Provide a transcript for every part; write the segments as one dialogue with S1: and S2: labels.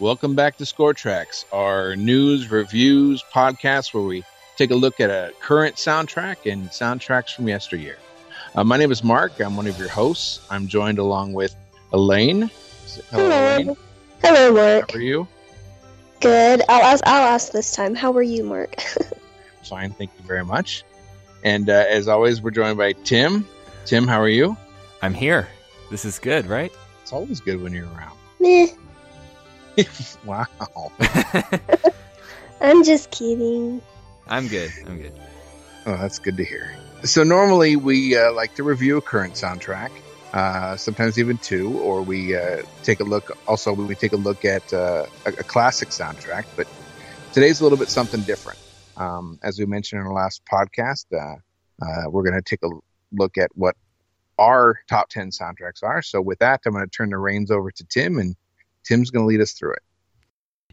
S1: Welcome back to Score Tracks, our news, reviews, podcast where we take a look at a current soundtrack and soundtracks from yesteryear. Uh, my name is Mark. I'm one of your hosts. I'm joined along with Elaine. Hello, Elaine.
S2: Hello, Mark.
S1: How are you?
S2: Good. I'll ask. I'll ask this time. How are you, Mark?
S1: Fine, thank you very much. And uh, as always, we're joined by Tim. Tim, how are you?
S3: I'm here. This is good, right?
S1: It's always good when you're around.
S2: Meh.
S1: wow.
S2: I'm just kidding.
S3: I'm good. I'm good.
S1: Oh, that's good to hear. So normally we uh, like to review a current soundtrack, uh, sometimes even two, or we uh, take a look. Also, we take a look at uh, a, a classic soundtrack. But today's a little bit something different. Um, as we mentioned in our last podcast, uh, uh, we're going to take a look at what our top ten soundtracks are. So with that, I'm going to turn the reins over to Tim, and Tim's going to lead us through it.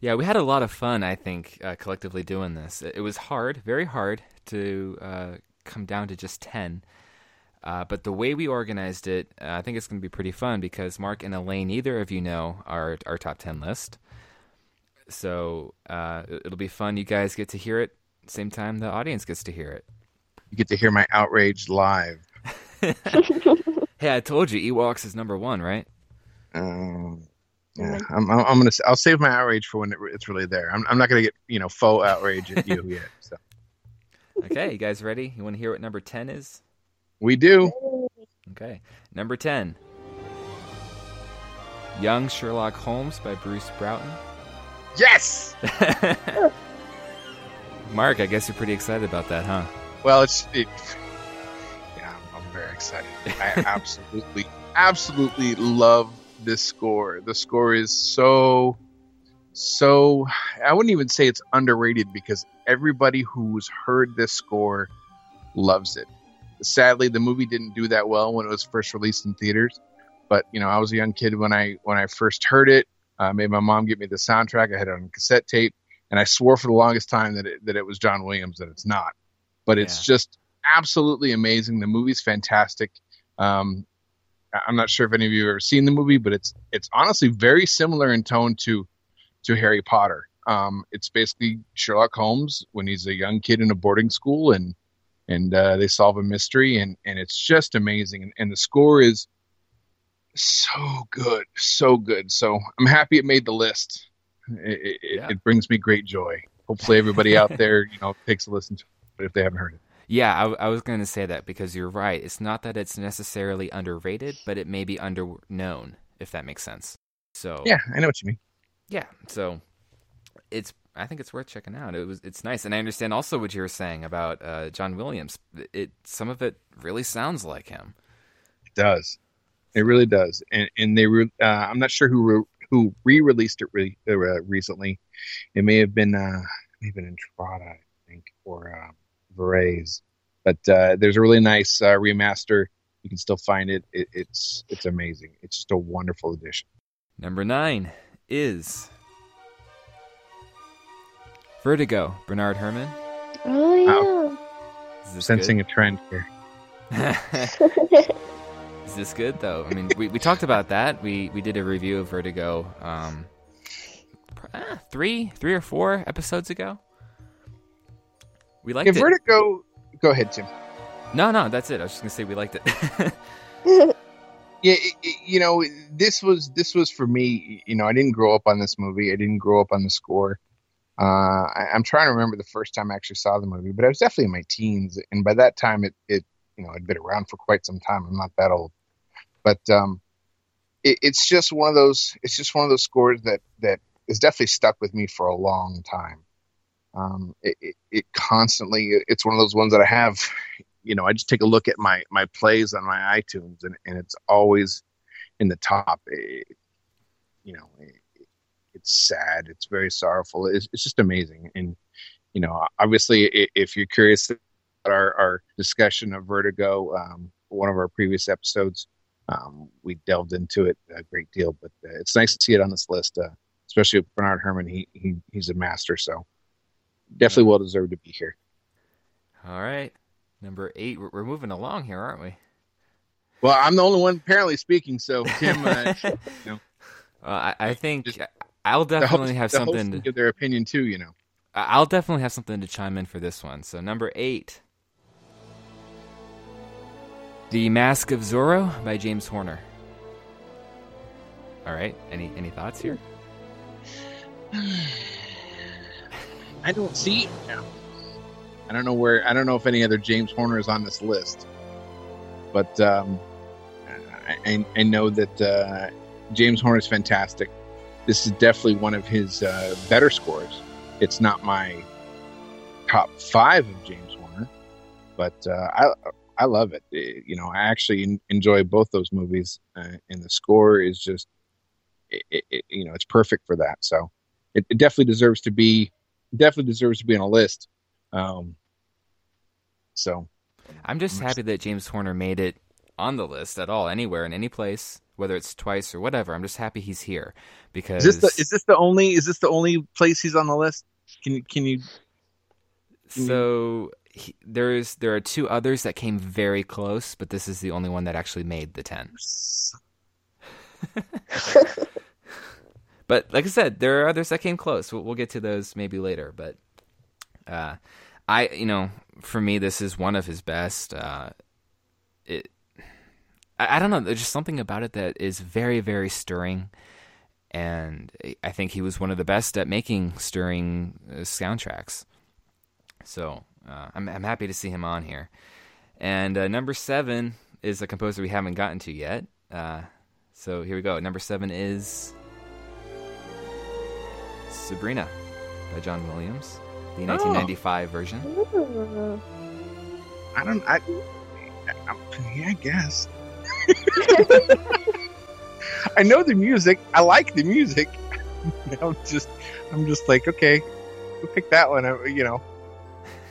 S3: Yeah, we had a lot of fun, I think, uh, collectively doing this. It was hard, very hard to uh, come down to just 10. Uh, but the way we organized it, uh, I think it's going to be pretty fun because Mark and Elaine, either of you know our, our top 10 list. So uh, it'll be fun. You guys get to hear it same time the audience gets to hear it.
S1: You get to hear my outrage live.
S3: hey, I told you Ewoks is number one, right?
S1: Um, yeah, I'm, I'm, I'm gonna. I'll save my outrage for when it, it's really there. I'm, I'm not gonna get you know faux outrage at you yet. So
S3: okay, you guys ready? You want to hear what number ten is?
S1: we do.
S3: Okay, number ten. Young Sherlock Holmes by Bruce Broughton.
S1: Yes.
S3: Mark, I guess you're pretty excited about that, huh?
S1: Well, it's. It, yeah, I'm, I'm very excited. I absolutely, absolutely love this score. The score is so, so. I wouldn't even say it's underrated because everybody who's heard this score loves it. Sadly, the movie didn't do that well when it was first released in theaters. But you know, I was a young kid when I when I first heard it. I made my mom get me the soundtrack. I had it on cassette tape, and I swore for the longest time that it, that it was John Williams. That it's not, but it's
S3: Yeah.
S1: just absolutely amazing. The movie's fantastic. Um, I'm not sure if any of you have ever seen the movie, but it's it's honestly very similar in tone to to Harry Potter. Um, it's basically Sherlock Holmes when he's a young kid in a boarding school, and and uh, they solve a mystery, and and it's just amazing. And, and the score is so good, so good. So I'm happy it made the list. It, it,
S3: Yeah.
S1: it brings me great joy. Hopefully, everybody out there, you know, takes a listen to it if they haven't heard it.
S3: Yeah, I, I was going to say that because you're right. It's not that it's necessarily underrated, but it may be underknown, if that makes sense. So
S1: Yeah, I know what you mean.
S3: yeah. So it's I think it's worth checking out. It was it's nice, and I understand also what you were saying about uh, John Williams. It some of it really sounds like him.
S1: It does. It really does. And and they re- uh, I'm not sure who re- who re-released it re- uh, recently. It may have been uh may have been Entrada, I think, or uh, Varese. But uh, there's a really nice uh, remaster. You can still find it. it. It's it's amazing. It's just a wonderful addition.
S3: Number nine is Vertigo. Bernard Herrmann.
S2: Oh
S3: Is this
S1: Sensing a trend here.
S3: good?
S2: yeah.
S3: Is this good though? I mean, we, we talked about that. We we did a review of Vertigo, um, pr- ah, three three or four episodes ago. We liked
S1: Yeah,
S3: it.
S1: Vertigo. Go ahead, Tim.
S3: no, no, that's it. I was just gonna say we liked it.
S1: Yeah, it, it- you know, this was this was for me. You know, I didn't grow up on this movie. I didn't grow up on the score. Uh, I, I'm trying to remember the first time I actually saw the movie, but I was definitely in my teens, and by that time, it it you know had been around for quite some time. I'm not that old, but um, it, it's just one of those. It's just one of those scores that that is definitely stuck with me for a long time. Um, it, it, it constantly. It's one of those ones that I have you know, I just take a look at my my plays on my iTunes, and, and it's always in the top. It, you know, it, it's sad. It's very sorrowful. It's, it's just amazing. And you know, obviously, if you're curious about our, our discussion of Vertigo, um, one of our previous episodes, um, we delved into it a great deal. But uh, it's nice to see it on this list, uh, especially with Bernard Herrmann. He, he he's a master, so definitely well deserved to be here.
S3: All right, number eight. We're, we're moving along here, aren't we?
S1: Well, I'm the only one apparently speaking, so Tim. Uh,
S3: Uh, I, I think
S1: Just-
S3: I'll definitely
S1: host-
S3: have something. To,
S1: give their opinion too. You know.
S3: I'll definitely have something to chime in for this one. So number eight, The Mask of Zorro by James Horner. All right. Any any thoughts here?
S1: I don't see. I don't know where. I don't know if any other James Horner is on this list, but um, I, I, know that uh, James Horner is fantastic. This is definitely one of his uh, better scores. It's not my top five of James Horner, but uh, I I love it. It- You know, I actually enjoy both those movies, uh, and the score is just, it, it- you know, it's perfect for that. So it, it definitely deserves to be definitely deserves to be on a list. Um, so
S3: I'm just happy that James Horner made it on the list at all, anywhere in any place, whether it's twice or whatever. I'm just happy he's here because
S1: is this the is this the only is this the only place he's on the list? Can you can you
S3: so he, there's there are two others that came very close, but this is the only one that actually made the ten. But like I said, there are others that came close. We'll, we'll get to those maybe later. But uh, I, you know, for me, this is one of his best. Uh, it, I, I don't know. There's just something about it that is very, very stirring, and I think he was one of the best at making stirring uh, soundtracks. So uh, I'm, I'm happy to see him on here. And uh, number seven is a composer we haven't gotten to yet. Uh, so here we go. Number seven is Sabrina by John Williams, the 1995 version.
S2: Ooh.
S1: I don't I, I yeah I guess I know the music. I like the music. I'm just I'm just like okay, we'll pick that one. I, you know.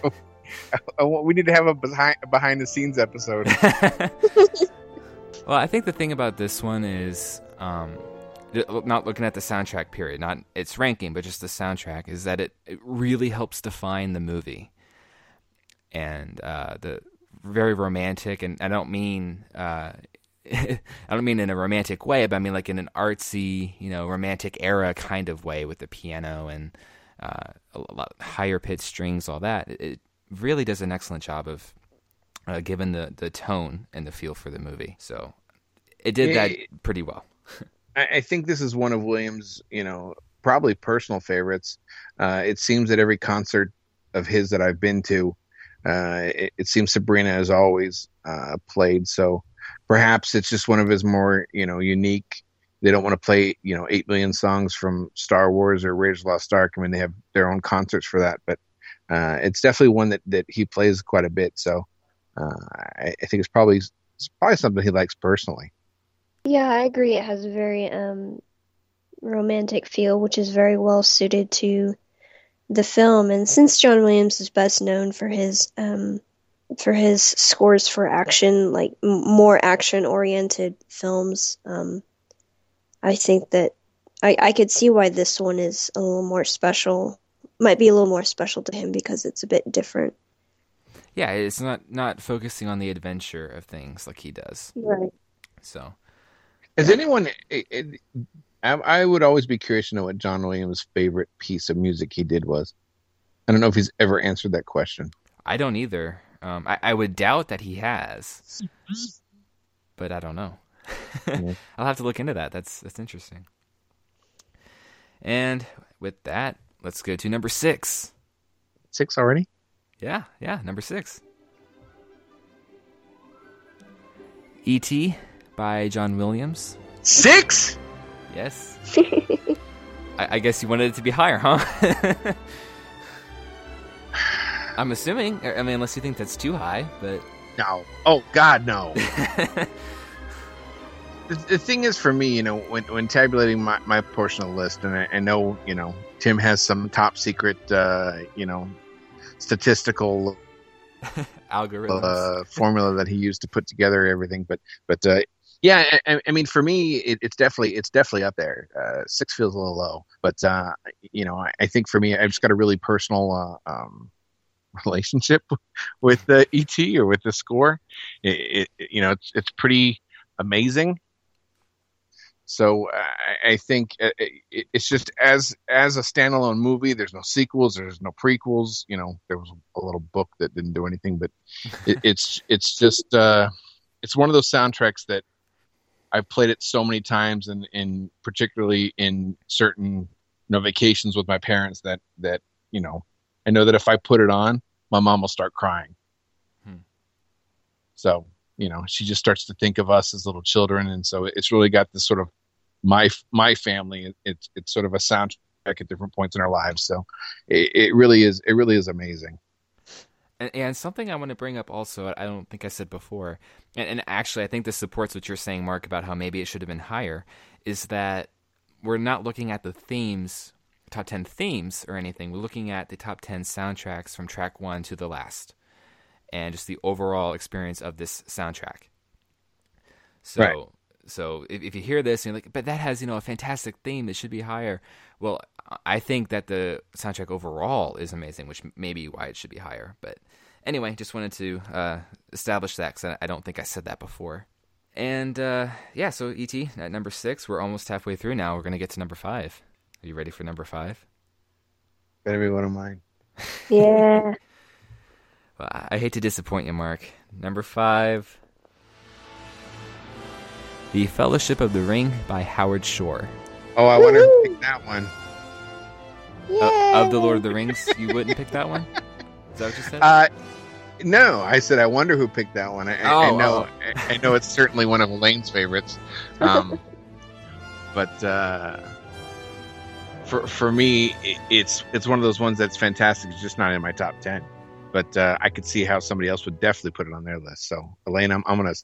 S1: I, I we need to have a behind behind the scenes episode.
S3: well, I think the thing about this one is um, th- not looking at the soundtrack period, not its ranking, but just the soundtrack, is that it, it really helps define the movie. And uh, the very romantic, and I don't mean uh, I don't mean in a romantic way, but I mean like in an artsy, you know, romantic era kind of way with the piano and uh, a lot higher pitched strings, all that. It, it really does an excellent job of uh, given the the tone and the feel for the movie. So it did that pretty well.
S1: I, I think this is one of Williams, you know, probably personal favorites. Uh, it seems that every concert of his that I've been to, uh, it, it seems Sabrina has always uh, played. So perhaps it's just one of his more, you know, unique. They don't want to play, you know, eight million songs from Star Wars or Raiders of the Lost Ark. I mean, they have their own concerts for that, but uh, it's definitely one that, that he plays quite a bit. So uh, I, I think it's probably it's probably something he likes personally.
S2: Yeah, I agree. It has a very um romantic feel, which is very well suited to the film. And since John Williams is best known for his um for his scores for action, like m- more action oriented films, um I think that I I could see why this one is a little more special. Might be a little more special to him because it's a bit different.
S3: Yeah, it's not not focusing on the adventure of things like he does.
S2: Right.
S3: So
S1: Has anyone? It, it, I, I would always be curious to know what John Williams' favorite piece of music he did was. I don't know if he's ever answered that question.
S3: I don't either. Um, I, I would doubt that he has, but I don't know.
S1: Yeah.
S3: I'll have to look into that. That's that's interesting. And with that, let's go to number six.
S1: Six already?
S3: Yeah, yeah, number six. E.T. by John Williams.
S1: Six?
S3: Yes. I, I guess you wanted it to be higher, huh? I'm assuming. I mean, unless you think that's too high, but
S1: No. Oh God, no. the, the thing is, for me, you know, when when tabulating my, my portion of the list, and I, I know, you know, Tim has some top secret, uh, you know, statistical
S3: algorithm
S1: uh, formula that he used to put together everything. But but uh, yeah, I, I mean, for me, it, it's definitely it's definitely up there. Uh, six feels a little low, but uh, you know, I, I think for me, I've just got a really personal uh, um, relationship with the ET or with the score. It, it you know, it's it's pretty amazing. So I, I think uh, it, it's just as as a standalone movie. There's no sequels. There's no prequels. You know, there was a little book that didn't do anything, but it, it's it's just uh, it's one of those soundtracks that I've played it so many times, and in particularly in certain you know vacations with my parents that that you know I know that if I put it on, my mom will start crying. Hmm. So you know she just starts to think of us as little children and so it's really got this sort of my my family it's it's sort of a soundtrack at different points in our lives so it, it really is it really is amazing
S3: and, and, something I want to bring up also, I don't think I said before, and, and, actually I think this supports what you're saying, Mark, about how maybe it should have been higher, is that we're not looking at the themes, top 10 themes or anything. We're looking at the top 10 soundtracks from track one to the last and just the overall experience of this soundtrack. So, right. So if, if you hear this and you're like, but that has you know a fantastic theme, it should be higher. Well, I think that the soundtrack overall is amazing, which may be why it should be higher. But anyway, just wanted to uh, establish that because I don't think I said that before. And uh, yeah, so ET at number six, we're almost halfway through now. We're gonna get to number five. Are you ready for number five?
S1: Better be one of mine.
S2: Yeah.
S3: Well, I hate to disappoint you, Mark. Number five The Fellowship of the Ring by Howard Shore.
S1: Oh, I wonder who picked that one.
S3: Uh, of the Lord of the Rings, you wouldn't pick that one? Is that what you said?
S1: Uh, no, I said I wonder who picked that one. I, oh, I know, oh. I, I, know it's certainly one of Elaine's favorites, um, but uh, for for me, it's it's one of those ones that's fantastic. It's just not in my top ten but uh, I could see how somebody else would definitely put it on their list. So, Elaine, I'm, I'm going to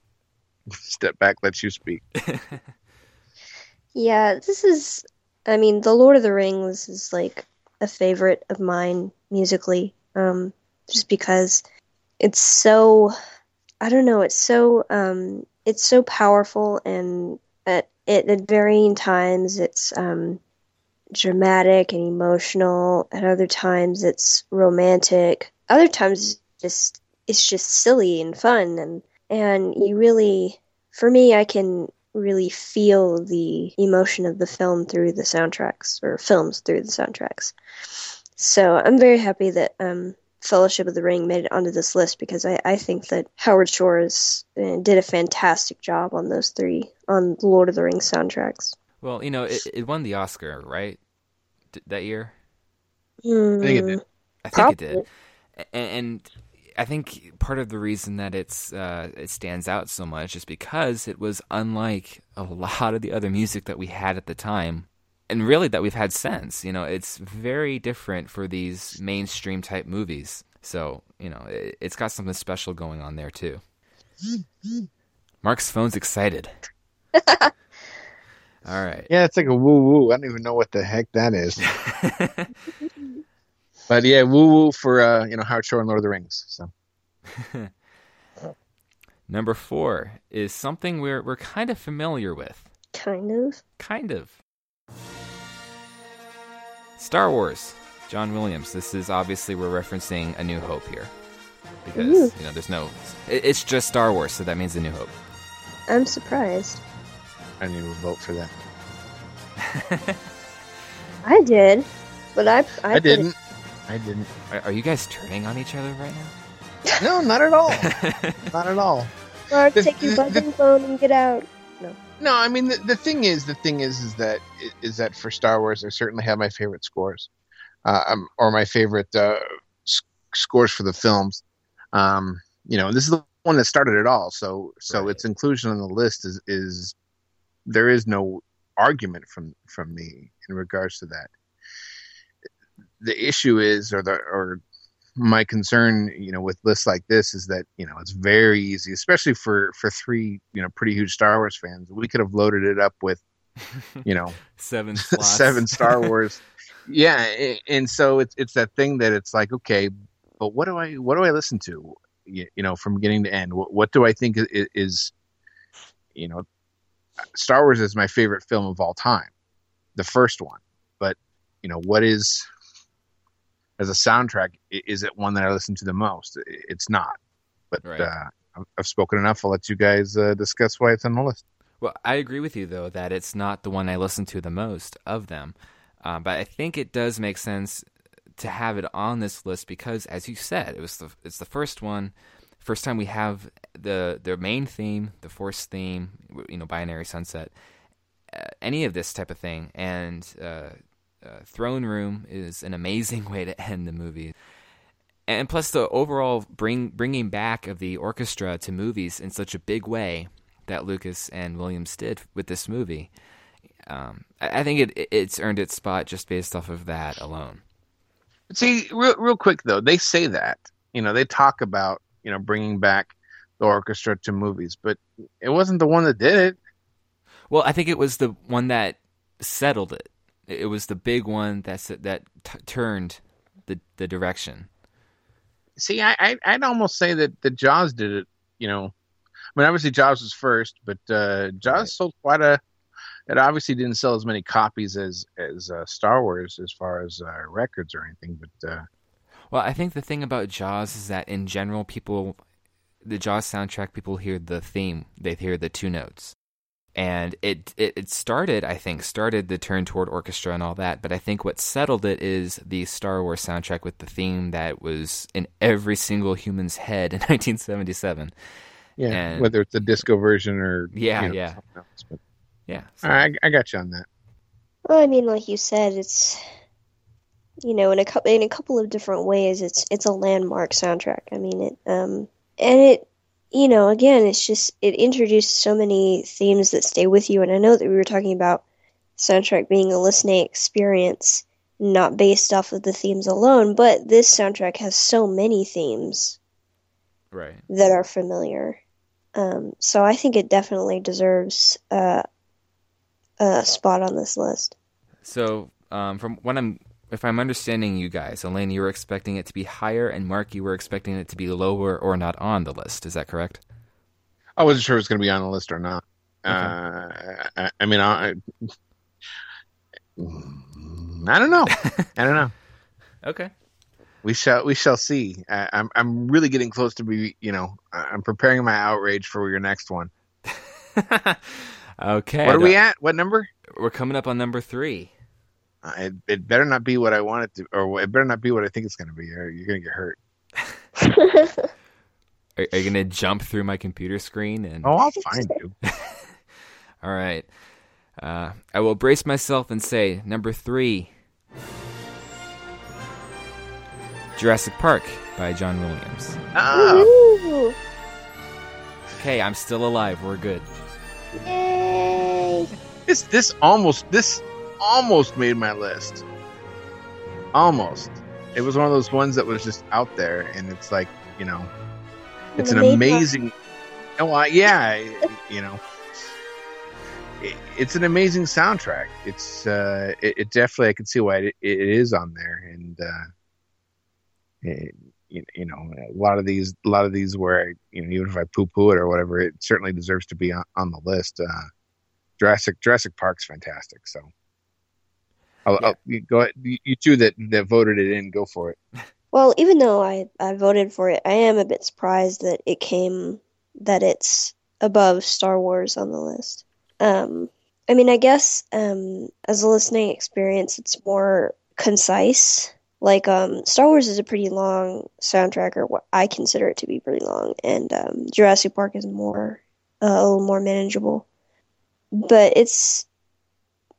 S1: step back, let you speak.
S2: yeah, this is, I mean, The Lord of the Rings is like a favorite of mine musically, um, just because it's so, I don't know, it's so, um, it's so powerful and at, it, at varying times it's, um, dramatic and emotional. At other times, it's romantic other times just it's just silly and fun and and you really for me I can really feel the emotion of the film through the soundtracks or films through the soundtracks. So I'm very happy that um, Fellowship of the Ring made it onto this list because I, I think that Howard Shore is, uh, did a fantastic job on those three on Lord of the Rings soundtracks.
S3: Well, you know, it, it won the Oscar, right? D- that year?
S2: Mm,
S1: I think it did.
S3: I think Probably. it did and I think part of the reason that it's uh, it stands out so much is because it was unlike a lot of the other music that we had at the time, and really that we've had since. You know, it's very different for these mainstream type movies. So you know, it, it's got something special going on there too. Mark's phone's excited. All right.
S1: Yeah, it's like a woo woo. I don't even know what the heck that is. But yeah, woo woo for uh, you know Howard Shore and Lord of the Rings. So.
S3: Number four is something we're we're kind of familiar with.
S2: Kind of.
S3: Kind of. Star Wars. John Williams. This is obviously we're referencing A New Hope here, because Ooh. you know there's no. It's just Star Wars, so that means A New Hope.
S2: I'm surprised.
S1: I didn't even vote for that.
S2: I did, but I
S1: I, I didn't. I didn't.
S3: Are, are you guys turning on each other right now?
S1: No, not at all. not at all.
S2: Mark, the, take your buzzing phone and get out. No.
S1: No, I mean the, the thing is, the thing is, is that is that for Star Wars, I certainly have my favorite scores, uh, um, or my favorite uh, scores for the films. Um, you know, this is the one that started it all. So, so right. its inclusion on the list is is there is no argument from from me in regards to that the issue is, or the or my concern, you know, with lists like this is that you know it's very easy, especially for for three you know pretty huge Star Wars fans. We could have loaded it up with, you know,
S3: seven
S1: seven Star Wars. yeah, and so it's it's that thing that it's like okay, but what do I what do I listen to? You, know, from beginning to end, what, what do I think is, is you know, Star Wars is my favorite film of all time, the first one. But you know, what is as a soundtrack, is it one that I listen to the most? It's not. But right. uh, I've spoken enough. I'll let you guys uh, discuss why it's on the list.
S3: Well, I agree with you though that it's not the one I listen to the most of them, uh, but I think it does make sense to have it on this list because, as you said, it was the it's the first one, first time we have the the main theme, the Force theme, you know, Binary Sunset, uh, any of this type of thing, and uh, Throne Room is an amazing way to end the movie. And plus, the overall bring bringing back of the orchestra to movies in such a big way that Lucas and Williams did with this movie, um, I, I think it it's earned its spot just based off of that alone.
S1: See, real real quick though, they say that you know they talk about you know bringing back the orchestra to movies, but it wasn't the one that did it.
S3: Well, I think it was the one that settled it. It was the big one that's that t- turned the the direction.
S1: See, I, I I'd almost say that the Jaws did it. You know, I mean, obviously Jaws was first, but uh, Jaws right. sold quite a. It obviously didn't sell as many copies as as uh, Star Wars as far as uh, records or anything, but. Uh,
S3: well, I think the thing about Jaws is that in general, people, the Jaws soundtrack, people hear the theme, they hear the two notes and it, it, it started i think started the turn toward orchestra and all that but i think what settled it is the star wars soundtrack with the theme that was in every single human's head in 1977
S1: yeah and, whether it's a disco version or
S3: yeah you know, yeah. else,
S1: but,
S3: yeah
S1: so. I, I got you on that.
S2: Well i mean like you said it's you know in a couple in a couple of different ways it's it's a landmark soundtrack. I mean it um and it you know, again, it's just it introduced so many themes that stay with you. And I know that we were talking about soundtrack being a listening experience, not based off of the themes alone, but this soundtrack has so many themes,
S3: right,
S2: that are familiar. Um, so I think it definitely deserves uh, a spot on this list.
S3: So, um, from what I'm if I'm understanding you guys, Elaine, you were expecting it to be higher, and Mark, you were expecting it to be lower or not on the list. Is that correct?
S1: I wasn't sure it was going to be on the list or not. Okay. Uh, I, I, mean, I, I don't know. I don't know.
S3: okay.
S1: We shall. We shall see. I, I'm. I'm really getting close to be. You know, I'm preparing my outrage for your next one.
S3: okay.
S1: What are we at? What number?
S3: We're coming up on number three.
S1: Uh, it, it better not be what I want it to, or it better not be what I think it's going to be, or you're going to get hurt.
S3: are, are, you going to jump through my computer screen? And
S1: oh, I'll find you.
S3: All right. Uh, I will brace myself and say number three, Jurassic Park by John Williams.
S1: Oh.
S3: Okay, I'm still alive. We're good.
S2: Yay!
S1: This this almost this almost made my list. Almost. It was one of those ones that was just out there, and it's like, you know, it's an amazing. Oh, uh, yeah, you know, it, it's an amazing soundtrack. It's uh, it, it, definitely I can see why it, it is on there, and uh, it, you, you know, a lot of these, a lot of these where you know, even if I poo poo it or whatever, it certainly deserves to be on, on the list. Uh, Jurassic Jurassic Park's fantastic, so I'll, yeah. I'll, go ahead. You two that that voted it in, go for it.
S2: Well, even though I I voted for it, I am a bit surprised that it came that it's above Star Wars on the list. Um, I mean, I guess um, as a listening experience, it's more concise. Like um, Star Wars is a pretty long soundtrack, or what I consider it to be pretty long, and um, Jurassic Park is more uh, a little more manageable. But it's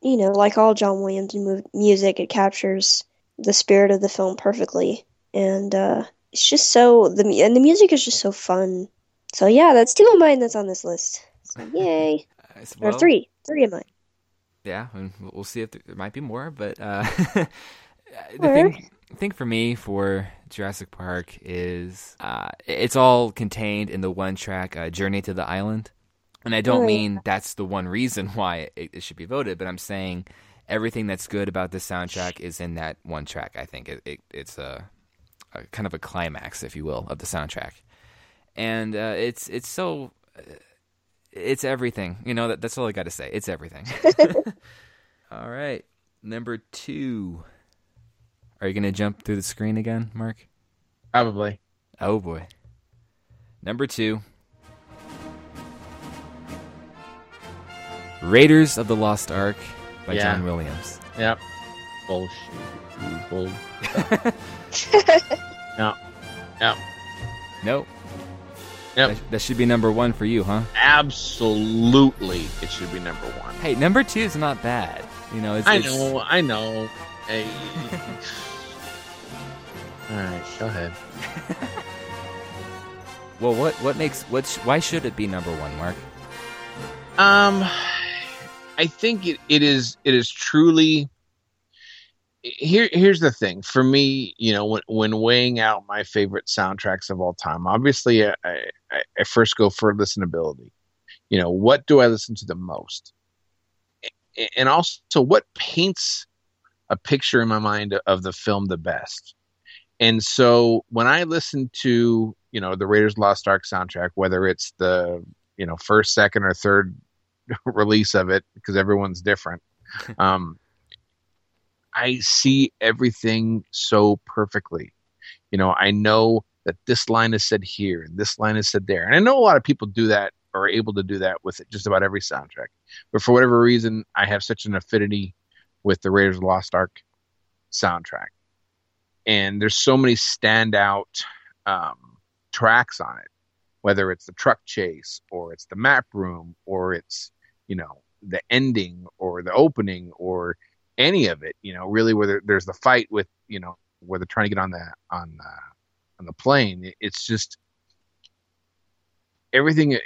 S2: you know, like all John Williams music, it captures the spirit of the film perfectly, and uh, it's just so the and the music is just so fun. So yeah, that's two of mine that's on this list. So yay! well, or three, three of mine.
S3: Yeah, and we'll see if there, might be more, but uh, the thing, thing for me for Jurassic Park is uh, it's all contained in the one track uh, "Journey to the Island." And I don't mean that's the one reason why it, it, should be voted, but I'm saying everything that's good about this soundtrack is in that one track. I think it, it, it's a, a, kind of a climax, if you will, of the soundtrack, and uh, it's it's so uh, it's everything. You know that, that's all I got to say. It's everything. all right, number two. Are you going to jump through the screen again, Mark?
S1: Probably.
S3: Oh boy. Number two Raiders of the Lost Ark by
S1: Yeah.
S3: John Williams.
S1: Yep. Bullshit. Bull. no. No.
S3: Nope.
S1: Yep.
S3: That, that should be number one for you, huh?
S1: Absolutely, it should be number one.
S3: Hey, number two is not bad. You know, it's,
S1: I
S3: it's-
S1: know. I know. Hey. All right, go ahead.
S3: Well, what what makes what? Why should it be number one, Mark?
S1: Um, I think it, it is it is truly. Here, here's the thing for me. You know, when when weighing out my favorite soundtracks of all time, obviously, I, I, I first go for listenability. You know, what do I listen to the most, and also what paints a picture in my mind of the film the best. And so when I listen to you know the Raiders Lost Ark soundtrack, whether it's the you know first, second, or third release of it because everyone's different. um, I see everything so perfectly. You know, I know that this line is said here and this line is said there, and I know a lot of people do that or are able to do that with just about every soundtrack. But for whatever reason, I have such an affinity with the Raiders of the Lost Ark soundtrack, and there's so many standout um, tracks on it whether it's the truck chase or it's the map room or it's you know the ending or the opening or any of it you know really where there's the fight with you know where they're trying to get on the on uh, on the plane it's just everything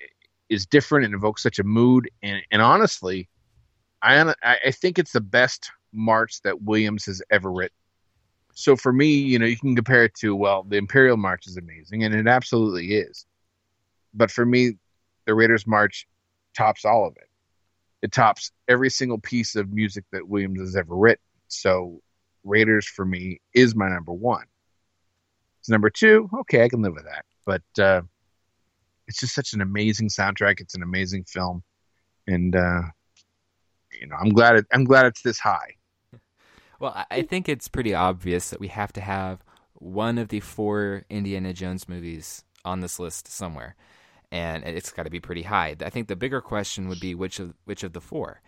S1: is different and evokes such a mood. And and honestly i I think it's the best march that williams has ever written. So for me you know you can compare it to well the imperial march is amazing and it absolutely is. But for me, the Raiders March tops all of it. It tops every single piece of music that Williams has ever written. So Raiders for me is my number one. It's number two. Okay, I can live with that. But uh, it's just such an amazing soundtrack. It's an amazing film, and uh, you know, I'm glad it, I'm glad it's this high.
S3: Well, I- I think it's pretty obvious that we have to have one of the four Indiana Jones movies on this list somewhere, and it's got to be pretty high. I think the bigger question would be which of which of the four.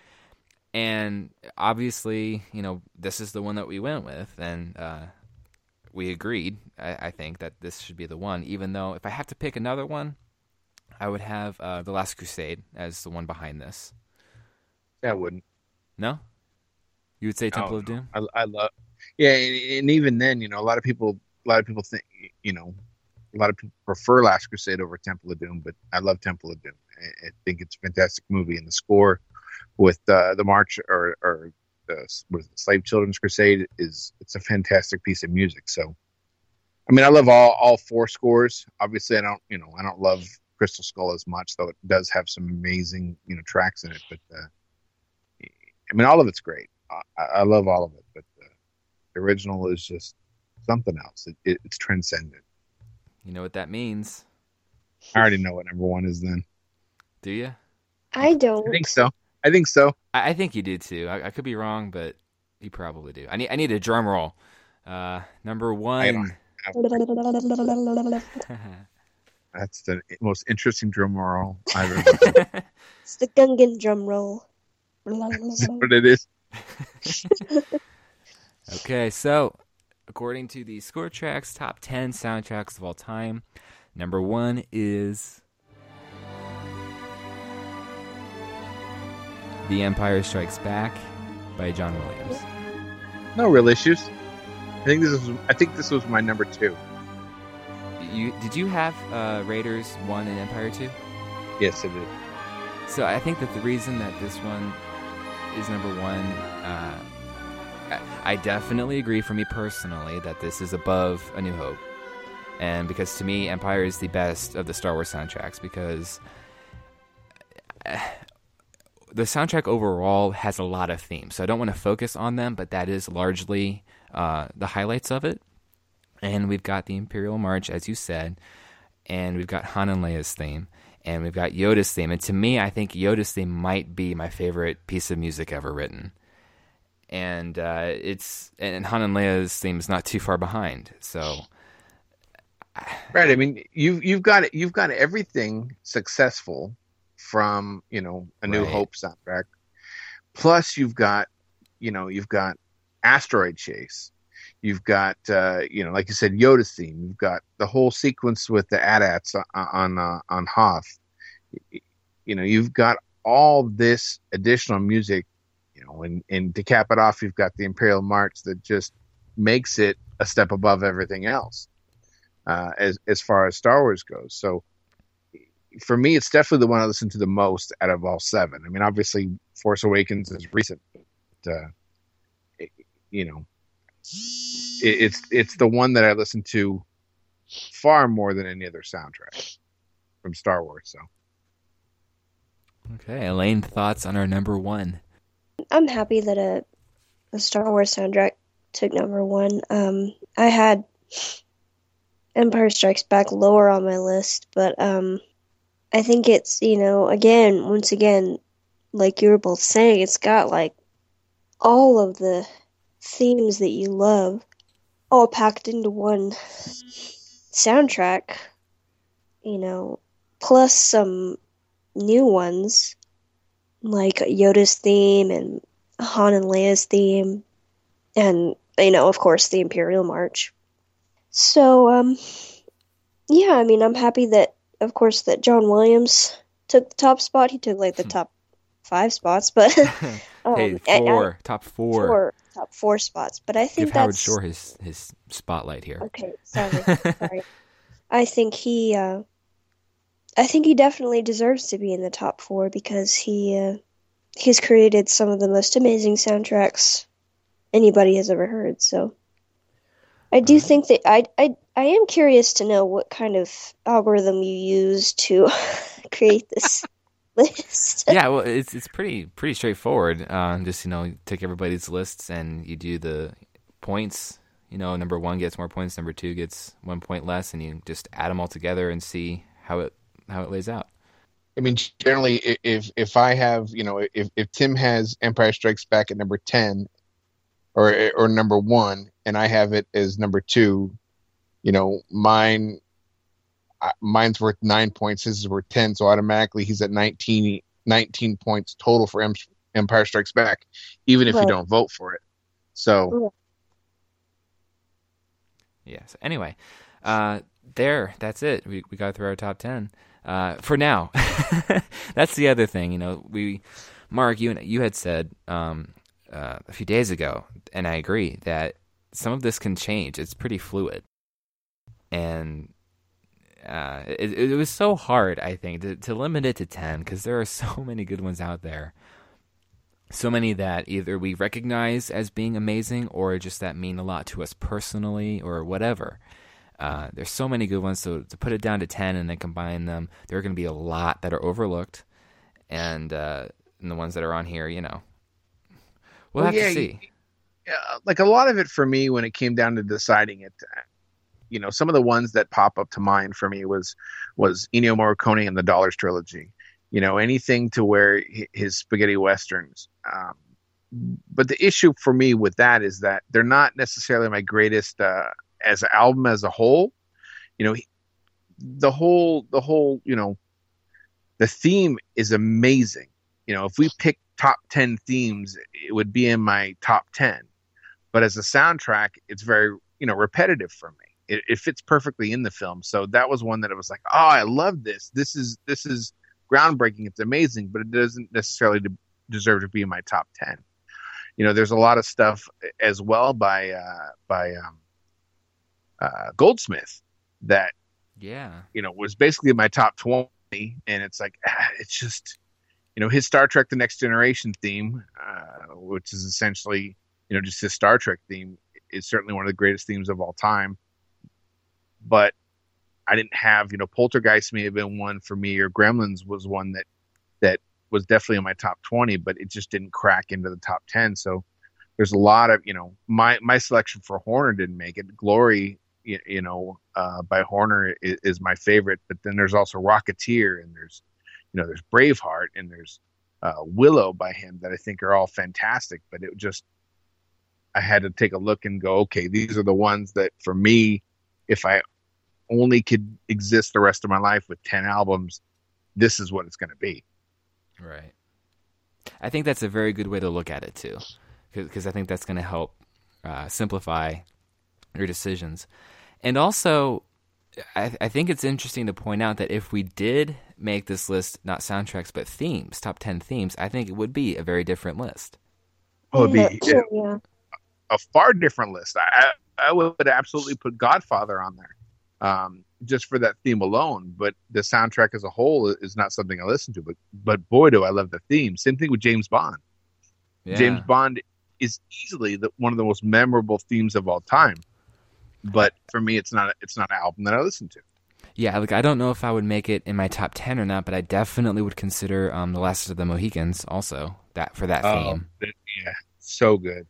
S3: And obviously, you know, this is the one that we went with, and uh, we agreed. I, I think that this should be the one. Even though, if I have to pick another one, I would have uh, the Last Crusade as the one behind this.
S1: I wouldn't.
S3: No, you would say Temple of Doom.
S1: I, I love. Yeah, and, and even then, you know, a lot of people, a lot of people think, you know, a lot of people prefer Last Crusade over Temple of Doom, but I love Temple of Doom. I, I think it's a fantastic movie, and the score with uh, the march or or the was the Slave Children's Crusade is it's a fantastic piece of music. So, I mean, I love all all four scores. Obviously, I don't, you know, I don't love Crystal Skull as much, though it does have some amazing, you know, tracks in it. But uh, I mean, all of it's great. I, I love all of it, but uh, the original is just something else. It, it, it's transcendent.
S3: You know what that means,
S1: I already know what number one is. Then
S3: do you?
S2: I don't.
S1: I think so. I think so.
S3: I, I think you do too. I, I could be wrong, but you probably do. I need I need a drum roll. Uh, number one.
S1: That's the most interesting drum roll I've ever. heard.
S2: it's the Gungan drum roll.
S1: That's what it is.
S3: okay, so according to the Score Tracks top ten soundtracks of all time, number one is The Empire Strikes Back by John Williams.
S1: No real issues. I think this is. I think this was my number two.
S3: You did you have uh, Raiders one and Empire two?
S1: Yes, I did.
S3: So I think that the reason that this one is number one, uh, I- definitely agree for me personally that this is above A New Hope, and because to me Empire is the best of the Star Wars soundtracks because uh, the soundtrack overall has a lot of themes. So I don't want to focus on them, but that is largely uh, the highlights of it. And we've got the Imperial March, as you said, and we've got Han and Leia's theme, and we've got Yoda's theme. And to me, I think Yoda's theme might be my favorite piece of music ever written. And uh, it's and Han and Leia's theme is not too far behind. So
S1: Right. I mean, you've you've got it. You've got everything successful from you know a New
S3: Right.
S1: Hope soundtrack Plus, you've got, you know, you've got Asteroid Chase. You've got, uh, you know, like you said, Yoda theme. You've got the whole sequence with the AT-ATs on on, uh, on Hoth. You know, you've got all this additional music. You know, and and to cap it off, you've got the Imperial March that just makes it a step above everything else uh, as as far as Star Wars goes. So for me, it's definitely the one I listen to the most out of all seven. I mean, obviously, Force Awakens is recent, but uh, it, you know, it, it's it's the one that I listen to far more than any other soundtrack from Star Wars. So,
S3: okay, Elaine, thoughts on our number one?
S2: I'm happy that a, a Star Wars soundtrack took number one. Um, I had Empire Strikes Back lower on my list, but um, I think it's you know again once again like you were both saying it's got like all of the themes that you love all packed into one soundtrack you know plus some new ones like Yoda's theme and Han and Leia's theme and you know of course the Imperial March so um yeah I mean I'm happy that of course, that John Williams took the top spot. He took like the hmm. top five spots, but
S3: um, hey, four, I, top four.
S2: four, top four spots. But I think
S3: Give
S2: that's
S3: Howard Shore his his spotlight here.
S2: Okay, sorry, sorry. I think he, uh, I think he definitely deserves to be in the top four because he uh, he's created some of the most amazing soundtracks anybody has ever heard. So I do think that I I I am curious to know what kind of algorithm you use to create this list.
S3: yeah, well, it's it's pretty pretty straightforward. Uh, just you know, take everybody's lists and you do the points. You know, number one gets more points, number two gets one point less, and you just add them all together and see how it how it lays out.
S1: I mean, generally, if if I have, you know, if if Tim has Empire Strikes Back at number ten, or or number one, and I have it as number two, you know, mine uh, mine's worth nine points, his is worth ten, so automatically he's at 19, 19 points total for Empire Strikes Back, even if right. you don't vote for it. So,
S3: yeah. So anyway, uh, there, that's it. We we got through our top ten uh, for now. that's the other thing, you know. We, Mark, you you had said um, uh, a few days ago, and I agree that some of this can change. It's pretty fluid, and uh, it, it, was so hard. I think to, to limit it to ten because there are so many good ones out there. So many that either we recognize as being amazing or just that mean a lot to us personally or whatever. Uh, there's so many good ones, so to put it down to 10 and then combine them, there are going to be a lot that are overlooked. And, uh, and the ones that are on here, you know, We'll, well have yeah, to see.
S1: Yeah, like a lot of it for me when it came down to deciding it, uh, you know, some of the ones that pop up to mind for me was was Ennio Morricone and the Dollars trilogy. You know, anything to where his spaghetti westerns. Um, but the issue for me with that is that they're not necessarily my greatest uh, as an album as a whole. You know, the whole the whole you know the theme is amazing. You know, if we pick top 10 themes, it would be in my top 10. But as a soundtrack, it's very, you know, repetitive for me. It, it fits perfectly in the film. So that was one that I was like, oh, I love this. This is, this is groundbreaking. It's amazing, but it doesn't necessarily de- deserve to be in my top 10. You know, there's a lot of stuff as well by, uh, by, um, uh, Goldsmith that,
S3: yeah,
S1: you know, was basically my top 20. And it's like, ah, it's just, you know his Star Trek: The Next Generation theme, uh, which is essentially you know just his Star Trek theme, is certainly one of the greatest themes of all time. But I didn't have you know Poltergeist may have been one for me, or Gremlins was one that that was definitely in my top twenty, but it just didn't crack into the top ten. So there's a lot of you know my my selection for Horner didn't make it. Glory you, you know uh, by Horner is, is, my favorite, but then there's also Rocketeer and there's you know, there's Braveheart and there's uh, Willow by him that I think are all fantastic. But it just, I had to take a look and go, okay, these are the ones that for me, if I only could exist the rest of my life with 10 albums, this is what it's going to be.
S3: Right. I think that's a very good way to look at it too, because I think that's going to help uh, simplify your decisions. And also, I, I, think it's interesting to point out that if we did make this list not soundtracks but themes, top ten themes, I think it would be a very different list.
S1: Oh, it'd be yeah, yeah. a far different list. I I would absolutely put Godfather on there, um, just for that theme alone. But the soundtrack as a whole is not something I listen to. But but boy, do I love the theme. Same thing with James Bond. Yeah. James Bond is easily the, one of the most memorable themes of all time. But for me, it's not it's not an album that I listen to.
S3: Yeah, like I don't know if I would make it in my top ten or not, but I definitely would consider um, the Last of the Mohicans also that for that oh, theme.
S1: Yeah, so good.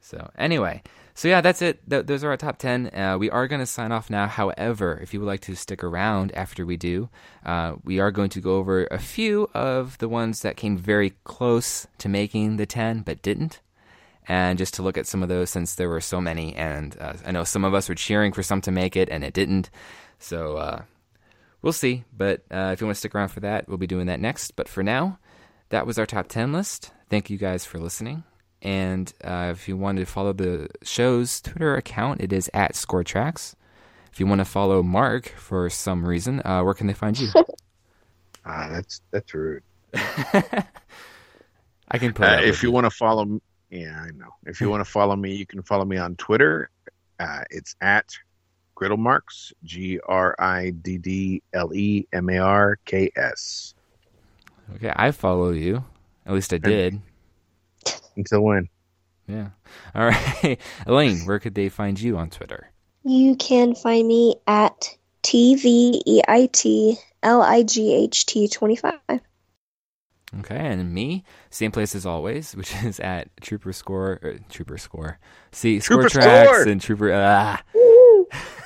S3: So anyway, so yeah, that's it. Th- those are our top ten. Uh, we are going to sign off now. However, if you would like to stick around after we do, uh, we are going to go over a few of the ones that came very close to making the ten but didn't and just to look at some of those since there were so many. And uh, I know some of us were cheering for some to make it, and it didn't. So uh, we'll see. But uh, if you want to stick around for that, we'll be doing that next. But for now, that was our top 10 list. Thank you guys for listening. And uh, if you want to follow the show's Twitter account, it is at Score Tracks. If you want to follow Mark for some reason, uh, where can they find you?
S1: ah, that's that's rude.
S3: I can put.
S1: Uh, if you want to follow yeah, I know. If you want to follow me, you can follow me on Twitter. Uh, it's at Griddle Marks, G R I D D L E M A R K S.
S3: Okay, I follow you. At least I did.
S1: Until when?
S3: Yeah. All right. Elaine, where could they find you on Twitter?
S2: You can find me at T V E I T L I G H T 25.
S3: Okay, and me, same place as always, which is at Trooper Score, or Trooper Score. See, Trooper Score Tracks and Trooper. Ah,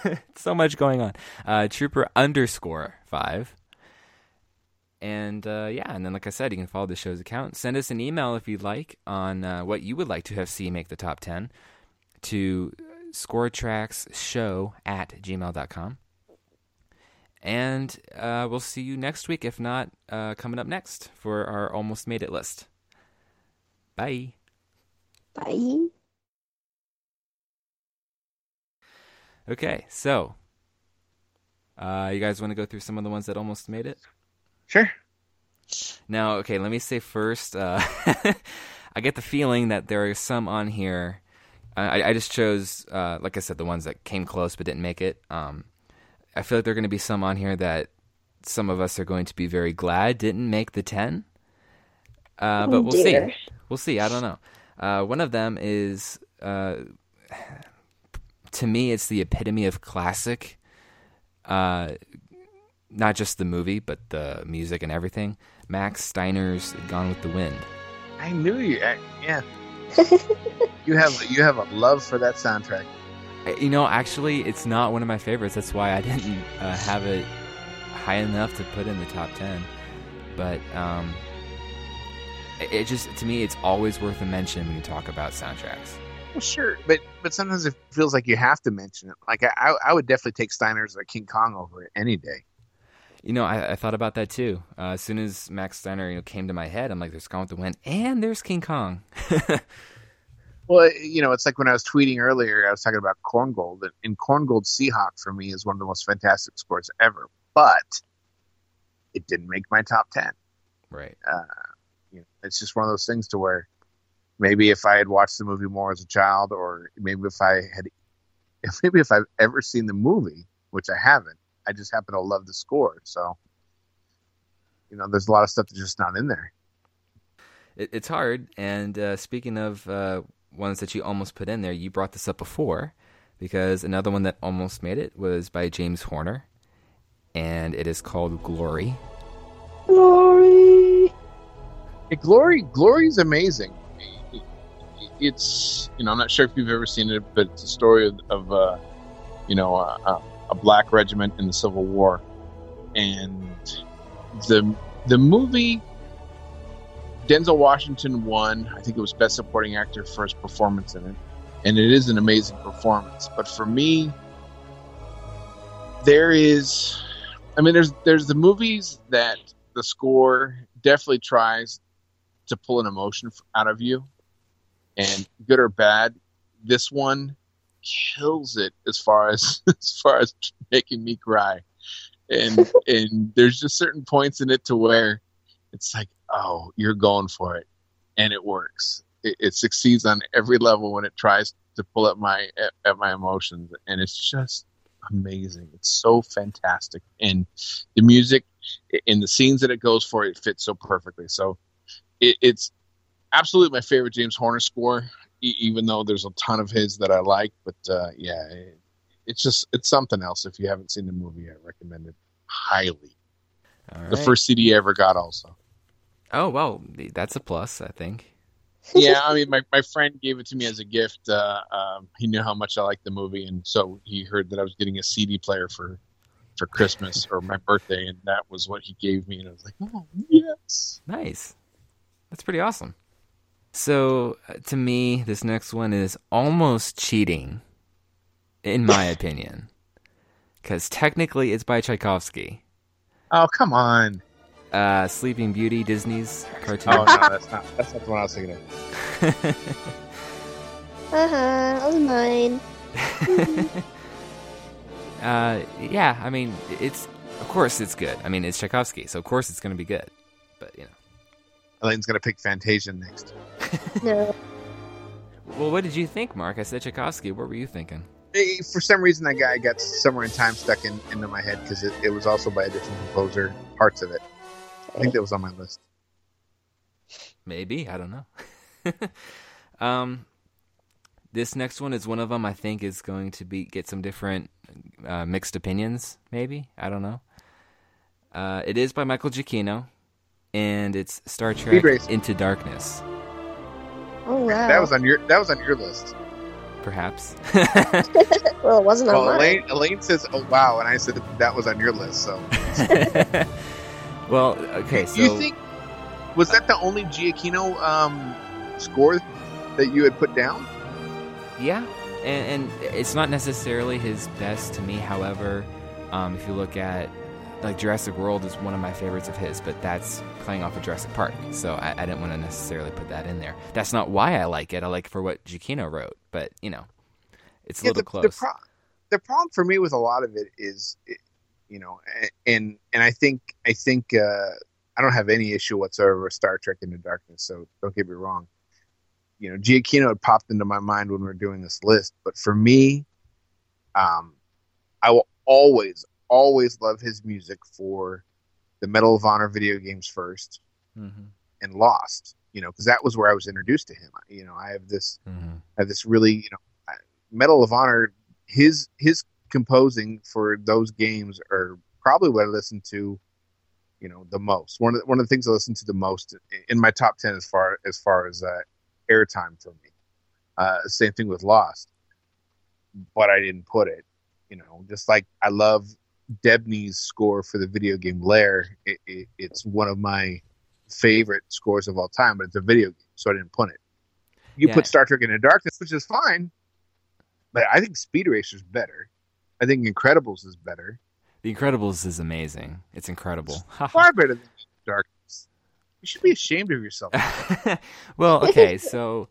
S3: so much going on. Uh, Trooper underscore five. And uh, yeah, and then like I said, you can follow the show's account. Send us an email if you'd like on uh, what you would like to have see make the top ten to scoretracksshow at gmail.com. And uh, we'll see you next week, if not uh, coming up next for our Almost Made It list. Bye.
S2: Bye.
S3: Okay, so uh, you guys want to go through some of the ones that almost made it?
S1: Sure.
S3: Now, okay, let me say first, uh, I get the feeling that there are some on here. I, I just chose, uh, like I said, the ones that came close but didn't make it. Um, I feel like there are going to be some on here that some of us are going to be very glad didn't make the 10. Uh, but oh, we'll dear. see. We'll see. I don't know. Uh, one of them is, uh, to me, it's the epitome of classic. Uh, not just the movie, but the music and everything. Max Steiner's Gone with the Wind.
S1: I knew you. I, yeah. you have you have a love for that soundtrack.
S3: You know, actually, it's not one of my favorites. That's why I didn't uh, have it high enough to put in the top ten. But um, it, it just to me, it's always worth a mention when you talk about soundtracks.
S1: Well, sure, but but sometimes it feels like you have to mention it. Like I, I would definitely take Steiner's or King Kong over it any day.
S3: You know, I, I thought about that too. Uh, as soon as Max Steiner you know, came to my head, I'm like, "There's Gone with the Wind, and there's King Kong."
S1: Well, you know, it's like when I was tweeting earlier, I was talking about Korngold, and Korngold Seahawk for me is one of the most fantastic scores ever, but it didn't make my top 10.
S3: Right.
S1: Uh, you know, it's just one of those things to where maybe if I had watched the movie more as a child, or maybe if I had, maybe if I've ever seen the movie, which I haven't, I just happen to love the score. So, you know, there's a lot of stuff that's just not in there.
S3: It, it's hard. And uh, speaking of uh, ones that you almost put in there, you brought this up before because another one that almost made it was by James Horner, and it is called Glory.
S2: Glory.
S1: Hey, Glory. Glory is amazing. It's you know I'm not sure if you've ever seen it, but it's a story of, of uh, you know a, a black regiment in the Civil War, and the the movie Denzel Washington won. I think it was Best Supporting Actor for his performance in it, and it is an amazing performance. But for me, there is, I mean, there's there's the movies that the score definitely tries to pull an emotion out of you, and good or bad, this one kills it as far as as far as making me cry. And and there's just certain points in it to where it's like, oh, you're going for it, and it works. It, it succeeds on every level when it tries to pull at my at, at my emotions, and it's just amazing. It's so fantastic, and the music in the scenes that it goes for, it fits so perfectly. So it, it's absolutely my favorite James Horner score, e- even though there's a ton of his that I like. But uh, yeah, it, it's just it's something else. If you haven't seen the movie, I recommend it highly. The first CD I ever got, also.
S3: Oh well, that's a plus, I think.
S1: yeah, I mean, my, my friend gave it to me as a gift. Uh, um, he knew how much I liked the movie, and so he heard that I was getting a CD player for for Christmas or my birthday, and that was what he gave me. And I was like, oh yes,
S3: nice. That's pretty awesome. So uh, to me, this next one is almost cheating, in my opinion, because technically it's by Tchaikovsky.
S1: Oh come on.
S3: Uh, Sleeping Beauty, Disney's cartoon.
S1: Oh no, that's not that's not the one I was thinking of.
S2: uh huh. That was mine.
S3: uh, yeah, I mean, it's of course it's good. I mean, it's Tchaikovsky, so of course it's going to be good. But you know,
S1: Elaine's going to pick Fantasia next.
S2: no.
S3: Well, what did you think, Mark? I said Tchaikovsky. What were you thinking?
S1: For some reason, that guy got somewhere in time stuck in, into my head because it, it was also by a different composer. Parts of it. I think that was on my list.
S3: Maybe I don't know. um, this next one is one of them. I think is going to be get some different uh, mixed opinions. Maybe I don't know. Uh, it is by Michael Giacchino, and it's Star Trek Into Darkness.
S2: Oh wow!
S1: That was on your that was on your list.
S3: Perhaps.
S2: well, it wasn't
S1: well,
S2: on
S1: Elaine,
S2: mine.
S1: Elaine says, "Oh wow," and I said that was on your list. So.
S3: Well, okay. So
S1: you think was that the only Giacchino um, score that you had put down?
S3: Yeah, and, and, it's not necessarily his best to me. However, um, if you look at like Jurassic World is one of my favorites of his, but that's playing off of Jurassic Park, so I, I didn't want to necessarily put that in there. That's not why I like it. I like it for what Giacchino wrote, but you know, it's a
S1: yeah,
S3: little
S1: the,
S3: close.
S1: The, pro- the, problem for me with a lot of it is, you know, and and I think I think uh, I don't have any issue whatsoever with Star Trek Into Darkness. So don't get me wrong. You know, Giacchino had popped into my mind when we are doing this list, but for me, um, I will always, always love his music for the Medal of Honor video games 1st
S3: mm-hmm.
S1: and Lost. You know, because that was where I was introduced to him. You know, I have this,
S3: mm-hmm.
S1: I have this really, you know, Medal of Honor. His his composing for those games are probably what I listen to you know the most. One of the, one of the things I listen to the most in my top ten as far as far as uh, airtime for me. Uh, same thing with Lost, but I didn't put it. You know, just like I love Debney's score for the video game Lair. It, it, it's one of my favorite scores of all time, but it's a video game, so I didn't put it. You yeah. put Star Trek Into Darkness, which is fine, but I think Speed Racer's better. I think Incredibles is better.
S3: The Incredibles is amazing. It's incredible.
S1: Far better than Darkness. You should be ashamed of yourself.
S3: well, okay, so,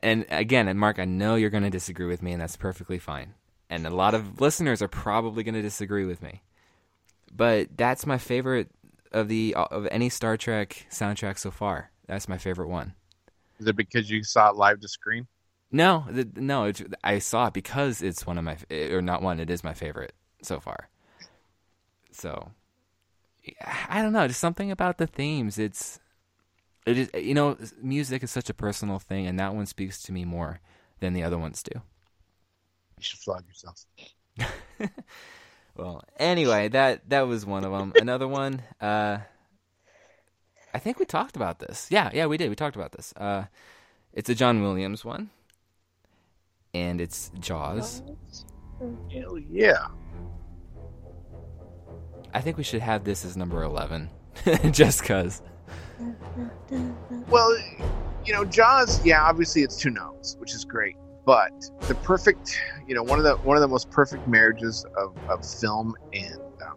S3: and again, and Mark, I know you're going to disagree with me, and that's perfectly fine. And a lot of listeners are probably going to disagree with me, but that's my favorite of the of any Star Trek soundtrack so far. That's my favorite one.
S1: Is it because you saw it live to screen?
S3: No, the, no, it, I saw it because it's one of my, or not one, it is my favorite so far. So, I don't know, just something about the themes. It's, it is, you know, music is such a personal thing, and that one speaks to me more than the other ones do.
S1: You should flog yourself.
S3: well, anyway, that that was one of them. Another one, uh, I think we talked about this. Yeah, yeah, we did. We talked about this. Uh, it's a John Williams one, and it's Jaws.
S1: Hell yeah!
S3: I think we should have this as number eleven, just cause.
S1: Well, you know, Jaws. Yeah, obviously it's two notes, which is great. But the perfect, you know, one of the one of the most perfect marriages of, of film and um,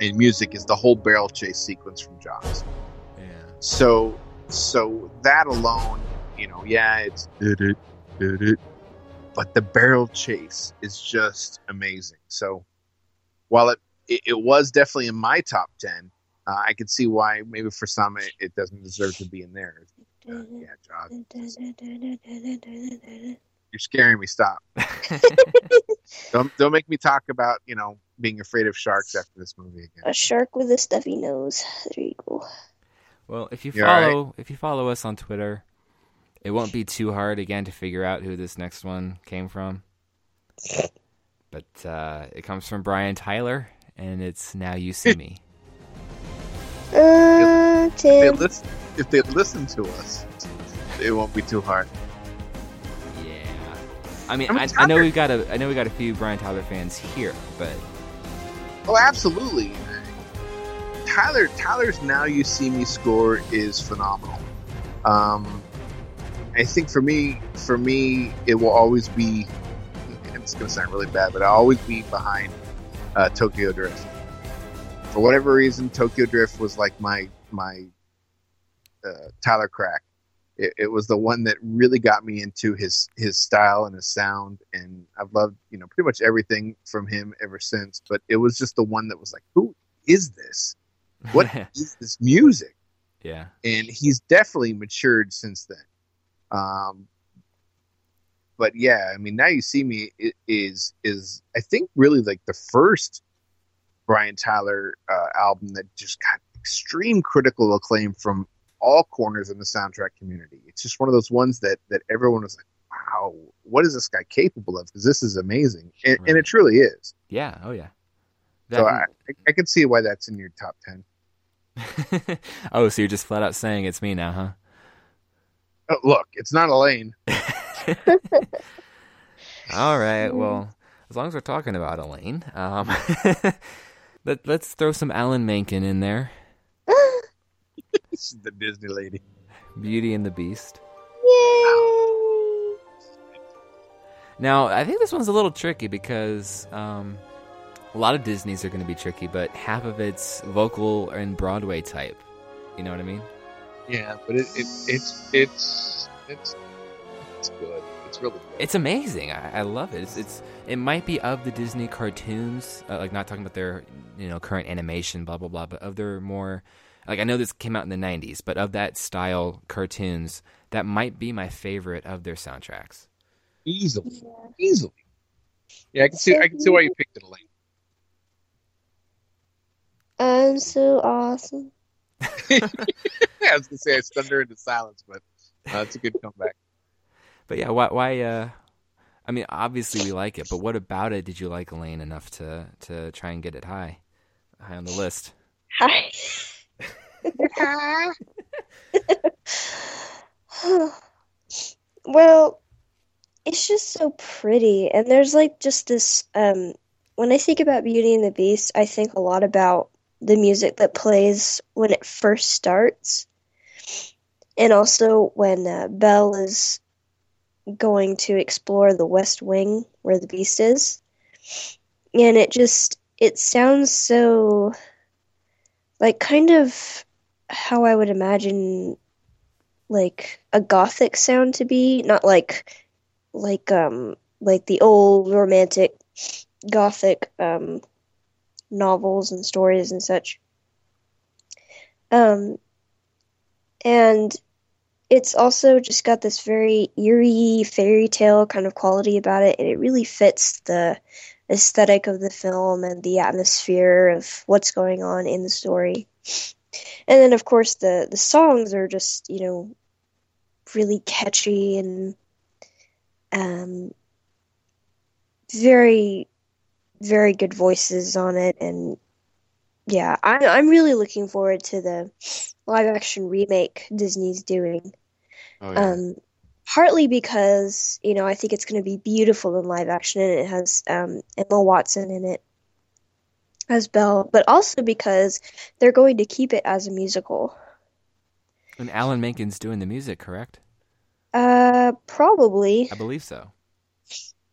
S1: and music is the whole barrel chase sequence from Jaws.
S3: Yeah.
S1: So so that alone, you know, yeah, it's did it, did it, but the barrel chase is just amazing. So while it it, it was definitely in my top ten, uh, I could see why maybe for some it, it doesn't deserve to be in there. Uh, yeah, John, you're scaring me. Stop. don't don't make me talk about you know being afraid of sharks after this movie again.
S2: A shark with a stuffy nose. There you go.
S3: Well, if you
S1: You all
S3: follow if you follow us on Twitter, it won't be too hard again to figure out who this next one came from. But uh, it comes from Brian Tyler, and it's "Now You See Me."
S2: Uh,
S1: If they listen, if they listen to us, it won't be too hard.
S3: yeah, I mean,
S1: I
S3: I, I know we've got a I know we got a few Brian Tyler fans here, but
S1: Oh, absolutely. Tyler Tyler's Now You See Me score is phenomenal. Um, I think for me, for me, it will always be. It's going to sound really bad, but I'll always be behind uh, Tokyo Drift. For whatever reason, Tokyo Drift was like my my uh, Tyler crack. It, it was the one that really got me into his his style and his sound, and I've loved you know pretty much everything from him ever since. But it was just the one that was like, who is this? What is this music?
S3: yeah,
S1: and he's definitely matured since then. Um, but yeah, I mean, now you see me is is I think really like the first Brian Tyler uh, album that just got extreme critical acclaim from all corners in the soundtrack community. It's just one of those ones that that everyone was like, "Wow, what is this guy capable of?" Because this is amazing, and, and it truly is.
S3: yeah, oh yeah.
S1: So I, I- I can see why that's in your top ten.
S3: oh, so you're just flat out saying it's me now, huh?
S1: Oh, look, it's not Elaine.
S3: All right. Well, as long as we're talking about Elaine, um, let, let's throw some Alan Menken in there.
S1: This is the Disney lady.
S3: Beauty and the Beast.
S2: Yay!
S3: Now, I think this one's a little tricky because um, a lot of Disney's are going to be tricky, but half of it's vocal and Broadway type. You know what I mean?
S1: Yeah, but it, it it's it's it's it's good. It's really good.
S3: It's amazing. I, I love it. It's, it's it might be of the Disney cartoons, uh, like not talking about their you know current animation, blah blah blah, but of their more like I know this came out in the '90s, but of that style cartoons, that might be my favorite of their soundtracks.
S1: easily, easily. Yeah, I can see. I can see why you picked it, Elaine.
S2: I'm so awesome.
S1: Yeah, I was gonna say I stunned her into silence, but uh, it's a good comeback.
S3: But yeah, why? Why? Uh, I mean, obviously we like it, but what about it did you like Elaine enough to to try and get it high, high on the list?
S2: Hi. well, it's just so pretty, and there's like just this. Um, when I think about Beauty and the Beast, I think a lot about the music that plays when it first starts, and also when uh, Belle is going to explore the West Wing where the Beast is, and it just it sounds so like kind of how I would imagine like a gothic sound to be, not like like um like the old romantic gothic um novels and stories and such. Um and it's also just got this very eerie fairy tale kind of quality about it and it really fits the aesthetic of the film and the atmosphere of what's going on in the story. And then of course the the songs are just, you know, really catchy and um very very good voices on it and yeah, I I'm really looking forward to the live action remake Disney's doing.
S1: Oh
S2: Um, partly because you know I think it's going to be beautiful in live action and it has um, Emma Watson in it as Belle, but also because they're going to keep it as a musical.
S3: And Alan Menken's doing the music, correct?
S2: Uh, probably,
S3: I believe so.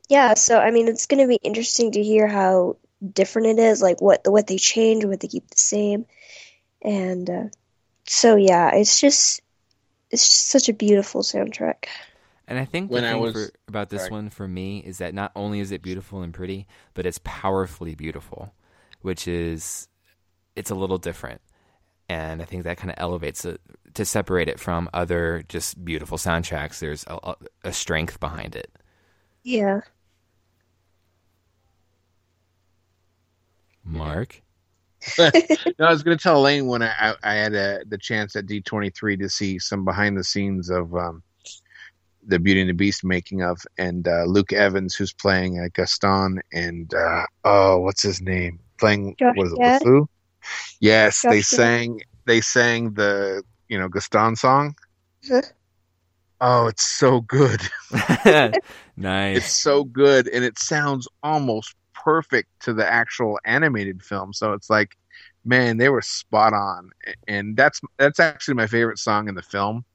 S2: Yeah. So I mean, it's going to be interesting to hear how different it is, like what what they change, what they keep the same, and uh, so yeah, it's just it's just such a beautiful soundtrack.
S3: And I think the
S1: When I
S3: thing
S1: was-
S3: for, about this
S1: sorry.
S3: one for me is that not only is it beautiful and pretty, but it's powerfully beautiful, which is it's a little different. And I think that kind of elevates it to separate it from other just beautiful soundtracks. There's a, a- a strength behind it.
S2: Yeah.
S3: Mark,
S1: no, I was going to tell Elaine when I, I, I had uh the chance at D23 to see some behind the scenes of um, the Beauty and the Beast making of, and uh, Luke Evans, who's playing uh, Gaston, and uh, oh, what's his name? Playing
S2: Josh
S1: what is it,
S2: Gad?
S1: LeFou? Yes, they
S2: Josh Gad?
S1: sang they sang the you know Gaston song.
S2: Huh?
S1: Oh, it's so good.
S3: nice.
S1: It's so good, and it sounds almost perfect to the actual animated film. So it's like, man, they were spot on, and that's that's actually my favorite song in the film.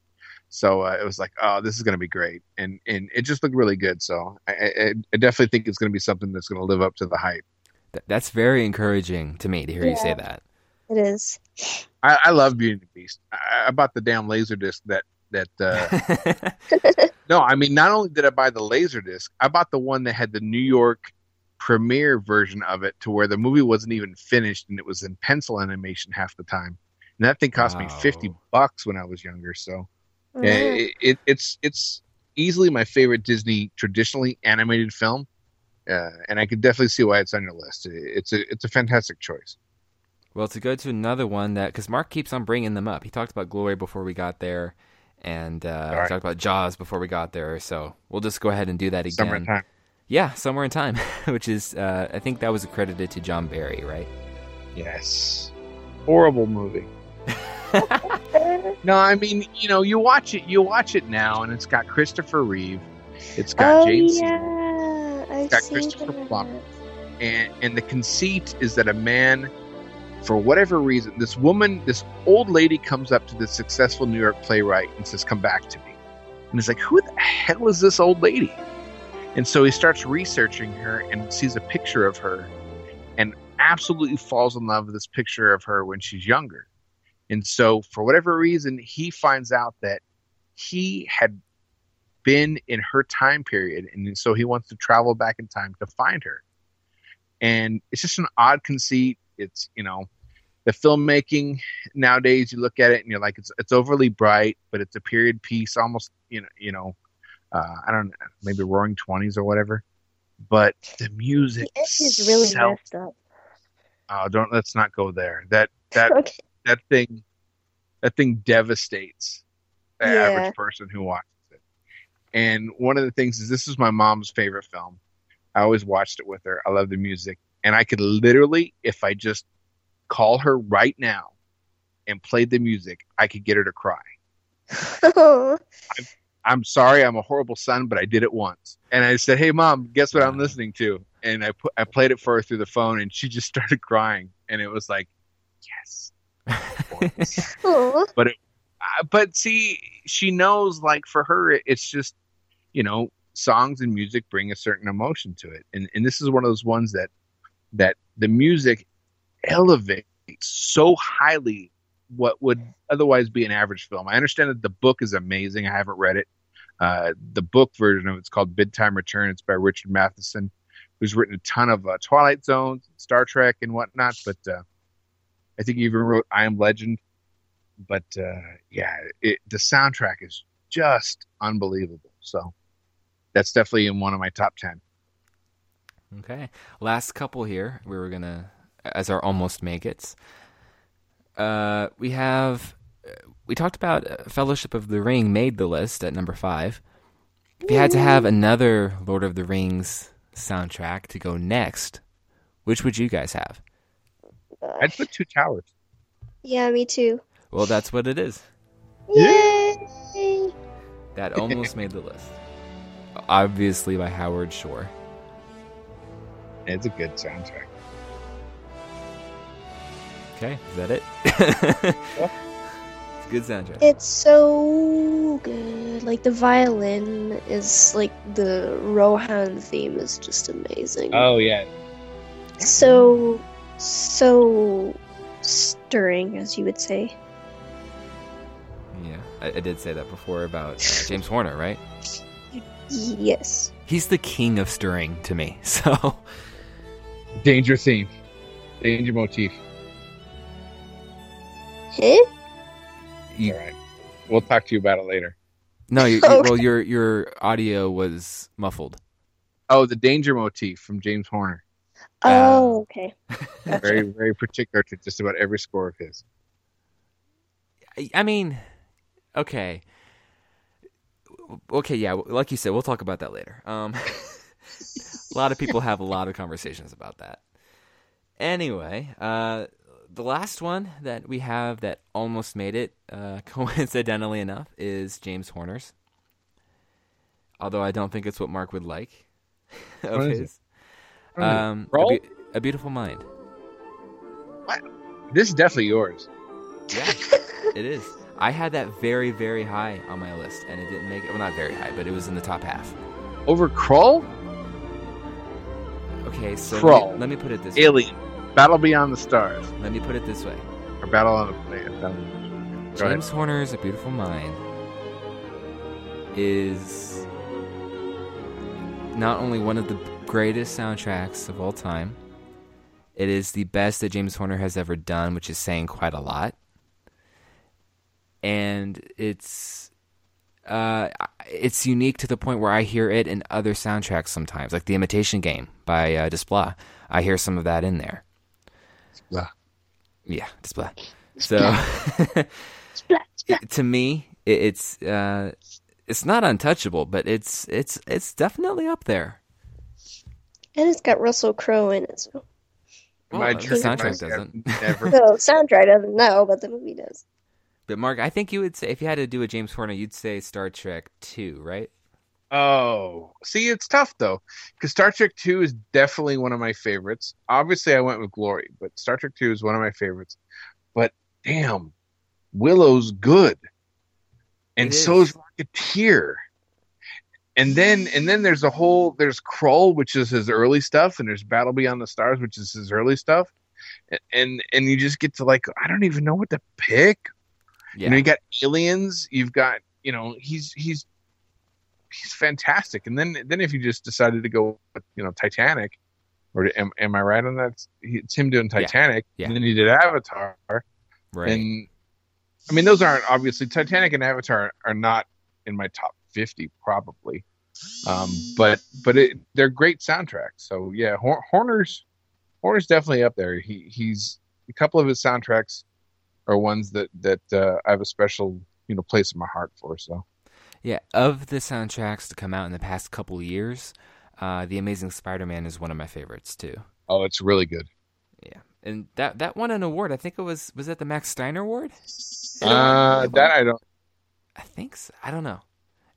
S1: So uh, it was like, oh, this is going to be great, and and it just looked really good. So I, I, I definitely think it's going to be something that's going to live up to the hype.
S3: Th- That's very encouraging to me to hear you say that.
S2: It is.
S1: I, I love Beauty and the Beast. I, I bought the damn laser disc that that. Uh, no, I mean, not only did I buy the laser disc, I bought the one that had the New York premiere version of it, to where the movie wasn't even finished and it was in pencil animation half the time. And that thing cost me fifty bucks when I was younger. So yeah,
S2: wow.
S1: it, it, it's it's easily my favorite Disney traditionally animated film, uh, and I can definitely see why it's on your list. It- It's a it's a fantastic choice.
S3: Well, to go to another one that because Mark keeps on bringing them up. He talked about Glory before we got there, and uh,
S1: right.
S3: he talked about Jaws before we got there. So we'll just go ahead and do that again.
S1: Summertime.
S3: Yeah, somewhere in time, which is uh, I think that was accredited to John Barry, right?
S1: Yes. Horrible movie. No, I mean, you know, you watch it, you watch it now, and it's got Christopher Reeve, it's got
S2: oh
S1: Jane, Seymour,
S2: yeah, I've
S1: got Christopher
S2: that.
S1: Plummer. and and the conceit is that a man, for whatever reason, this woman, this old lady, comes up to this successful New York playwright and says, "Come back to me," and he's like, "Who the hell is this old lady?" And so he starts researching her and sees a picture of her, and absolutely falls in love with this picture of her when she's younger. And so, for whatever reason, he finds out that he had been in her time period, and so he wants to travel back in time to find her. And it's just an odd conceit. It's you know, the filmmaking nowadays. You look at it and you're like, it's it's overly bright, but it's a period piece, almost you know, you know, uh, I don't know, maybe Roaring Twenties or whatever. But the music
S2: The is really
S1: sells-
S2: messed up.
S1: Oh, don't let's not go there. That that
S2: okay.
S1: that thing that thing devastates the
S2: Yeah.
S1: average person who watches it. And one of the things is this is my mom's favorite film. I always watched it with her. I love the music. And I could literally, if I just call her right now and played the music, I could get her to cry. I'm sorry, I'm a horrible son, but I did it once. And I said, "Hey, mom, guess what I'm listening to?" And I put I played it for her through the phone, and she just started crying. And it was like, yes. Voice.
S2: Aw.
S1: Uh, but see, she knows like for her, it- it's just you know songs and music bring a certain emotion to it, and and this is one of those ones that that the music elevates so highly what would otherwise be an average film. I understand that the book is amazing. I haven't read it. Uh, the book version of it's called Bid Time Return. It's by Richard Matheson, who's written a ton of uh, Twilight Zones, Star Trek, and whatnot. But uh, I think he even wrote I Am Legend but uh, yeah, it, the soundtrack is just unbelievable. So that's definitely in one of my top ten.
S3: Okay. Last couple here. We were gonna as our almost make it's. Uh, we have we talked about uh, Fellowship of the Ring made the list at number five. If you had to have another Lord of the Rings soundtrack to go next, which would you guys have?
S1: I'd put Two Towers.
S2: Yeah, me too.
S3: Well, that's what it is.
S2: Yay!
S3: That almost made the list. Obviously by Howard Shore.
S1: It's a good soundtrack.
S3: Okay, is that it? it's a good soundtrack.
S2: It's so good. Like the violin is like the Rohan theme is just amazing.
S1: Oh yeah,
S2: so so stirring, as you would say.
S3: I, I did say that before about uh, James Horner, right?
S2: Yes.
S3: He's the king of stirring to me. So
S1: Danger theme, danger motif.
S2: Huh?
S3: you,
S1: All right, we'll talk to you about it later.
S3: no, you, you-
S2: Okay.
S3: well, your your audio was muffled.
S1: Oh, the danger motif from James Horner.
S2: Oh, okay.
S1: Very, very particular to just about every score of his.
S3: I- I mean, okay, okay, yeah. Like you said, we'll talk about that later. Um, a lot of people have a lot of conversations about that. Anyway, uh, the last one that we have that almost made it, uh, coincidentally enough, is James Horner's. Although I don't think it's what Mark would like of
S1: What is it?
S3: his. Um, a,
S1: Roll?
S3: Beau- a beautiful mind. What?
S1: This is definitely yours.
S3: Yeah, it is. I had that very, very high on my list, and it didn't make it. Well, not very high, but it was in the top half.
S1: Over Krull,
S3: Okay, so let me, let me put it this way.
S1: Alien, Battle Beyond the Stars,
S3: Let me put it this way.
S1: or Battle on the Planet. Battle- Go ahead.
S3: James Horner's A Beautiful Mind is not only one of the greatest soundtracks of all time, it is the best that James Horner has ever done, which is saying quite a lot. And it's uh, it's unique to the point where I hear it in other soundtracks sometimes, like The Imitation Game by uh, Desplat. I hear some of that in there.
S1: Blah.
S3: Yeah, Desplat. So.
S2: Splat, splat.
S3: to me, it, it's uh, it's not untouchable, but it's it's it's definitely up there.
S2: And it's got Russell Crowe in it. So.
S3: Well,
S1: My
S3: the soundtrack doesn't.
S1: Never.
S2: The soundtrack doesn't know, but the movie does.
S3: But Mark, I think you would say if you had to do a James Horner, you'd say Star Trek Two, right?
S1: Oh, see, it's tough though, because Star Trek Two is definitely one of my favorites. Obviously, I went with Glory, but Star Trek Two is one of my favorites. But damn, Willow's good, and
S3: It
S1: so
S3: is.
S1: is Rocketeer. And then, and then there's a whole there's Krull, which is his early stuff, and there's Battle Beyond the Stars, which is his early stuff, and and, and you just get to like I don't even know what to pick.
S3: Yeah,
S1: You know, you got aliens. You've got, you know, he's he's he's fantastic. And then then if you just decided to go, with, you know, Titanic, or am, am I right on that? It's him doing
S3: Yeah.
S1: Titanic,
S3: Yeah.
S1: and then he did Avatar.
S3: right.
S1: And I mean, those aren't obviously Titanic and Avatar are not in my top fifty probably, um, but but it, they're great soundtracks. So yeah, Hor- Horner's Horner's definitely up there. He he's a couple of his soundtracks are ones that that uh, I have a special you know place in my heart for. So
S3: yeah, of the soundtracks to come out in the past couple years, uh, The Amazing Spider-Man is one of my favorites too.
S1: oh, it's really good.
S3: Yeah, and that that won an award. I think it was was that the Max Steiner Award?
S1: Uh, that I don't.
S3: I think so. I don't know.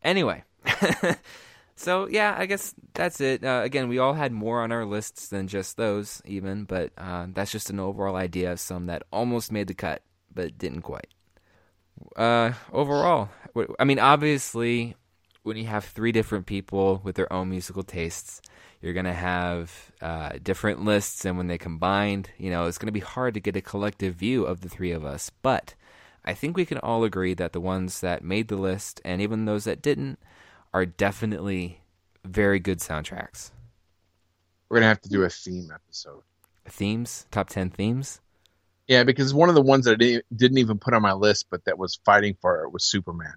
S3: Anyway, so yeah, I guess that's it. Uh, again, we all had more on our lists than just those, even, but uh, that's just an overall idea of some that almost made the cut but didn't quite. Uh, overall, I mean, obviously, when you have three different people with their own musical tastes, you're gonna have uh, different lists, and when they combined, you know, it's gonna be hard to get a collective view of the three of us. But I think we can all agree that the ones that made the list, and even those that didn't, are definitely very good soundtracks.
S1: We're gonna have to do a theme episode.
S3: Themes, top ten themes.
S1: Yeah, because one of the ones that I didn't, even put on my list, but that was fighting for it was Superman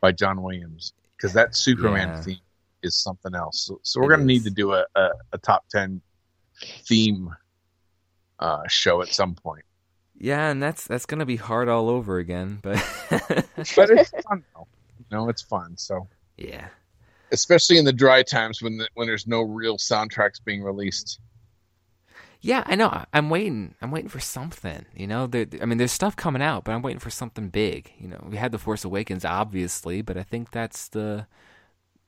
S1: by John Williams. Because that Superman
S3: Yeah.
S1: theme is something else. So, so we're going to need to do a, a, a top 10 theme uh, show at some point.
S3: Yeah, and that's that's gonna be hard all over again, but
S1: But it's fun, though. You know, it's fun. So,
S3: yeah.
S1: especially in the dry times when the, when there's no real soundtracks being released.
S3: Yeah, I know. I- I'm waiting. I'm waiting for something. You know, there, I mean, there's stuff coming out, but I'm waiting for something big. You know, we had the Force Awakens, obviously, but I think that's the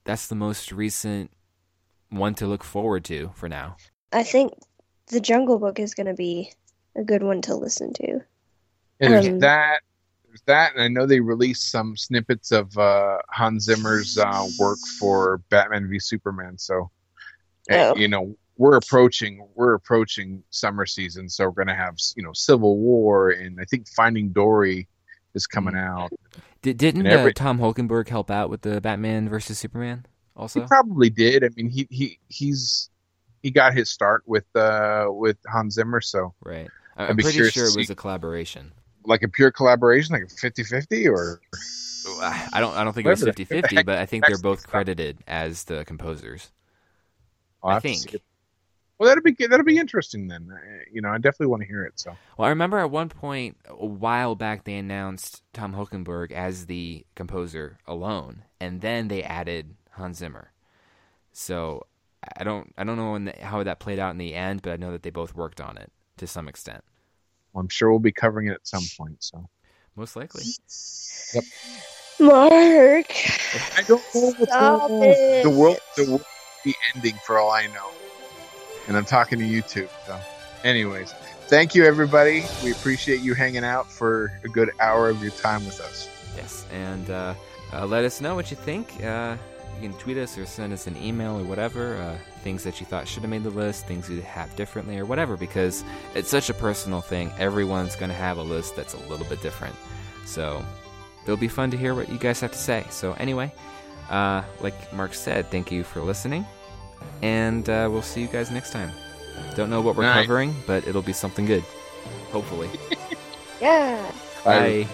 S3: that's the most recent one to look forward to for now.
S2: I think the Jungle Book is going to be a good one to listen to.
S1: And there's
S2: Um,
S1: that. There's that, and I know they released some snippets of uh, Hans Zimmer's uh, work for Batman v Superman. So, uh,
S2: Oh.
S1: you know, we're approaching we're approaching summer season, so we're gonna have you know Civil War and I think Finding Dory is coming out.
S3: Did, didn't
S1: every-
S3: uh, Tom Holkenborg help out with the Batman versus Superman also?
S1: He probably did. I mean, he he he's he got his start with uh with Hans Zimmer, so
S3: Right. I'm pretty sure it was a collaboration.
S1: like a pure collaboration, like a 50-50 or
S3: I don't I don't think it was
S1: Whatever.
S3: 50-50, but I think they're both credited as the composers. I think.
S1: See it. Well, that'll be that'll be interesting then. Uh, You know, I definitely want to hear it. So
S3: Well, I remember at one point a while back they announced Tom Holkenborg as the composer alone, and then they added Hans Zimmer. So I don't I don't know when the, how that played out in the end, but I know that they both worked on it to some extent,
S1: I'm sure we'll be covering it at some point. So
S3: most likely. Yep.
S2: Mark.
S1: I don't know what's going on. The world the world could be ending for all I know, and I'm talking to you too. So, anyways, thank you everybody. We appreciate you hanging out for a good hour of your time with us.
S3: Yes, and uh, uh, let us know what you think. Uh, you can tweet us or send us an email or whatever. Uh, things that you thought should have made the list, things you'd have differently, or whatever, because it's such a personal thing. Everyone's going to have a list that's a little bit different. So it'll be fun to hear what you guys have to say. So, anyway, uh, like Mark said, thank you for listening, and uh, we'll see you guys next time. Don't know what we're
S1: Night.
S3: covering, but it'll be something good. Hopefully.
S2: Yeah.
S3: Bye.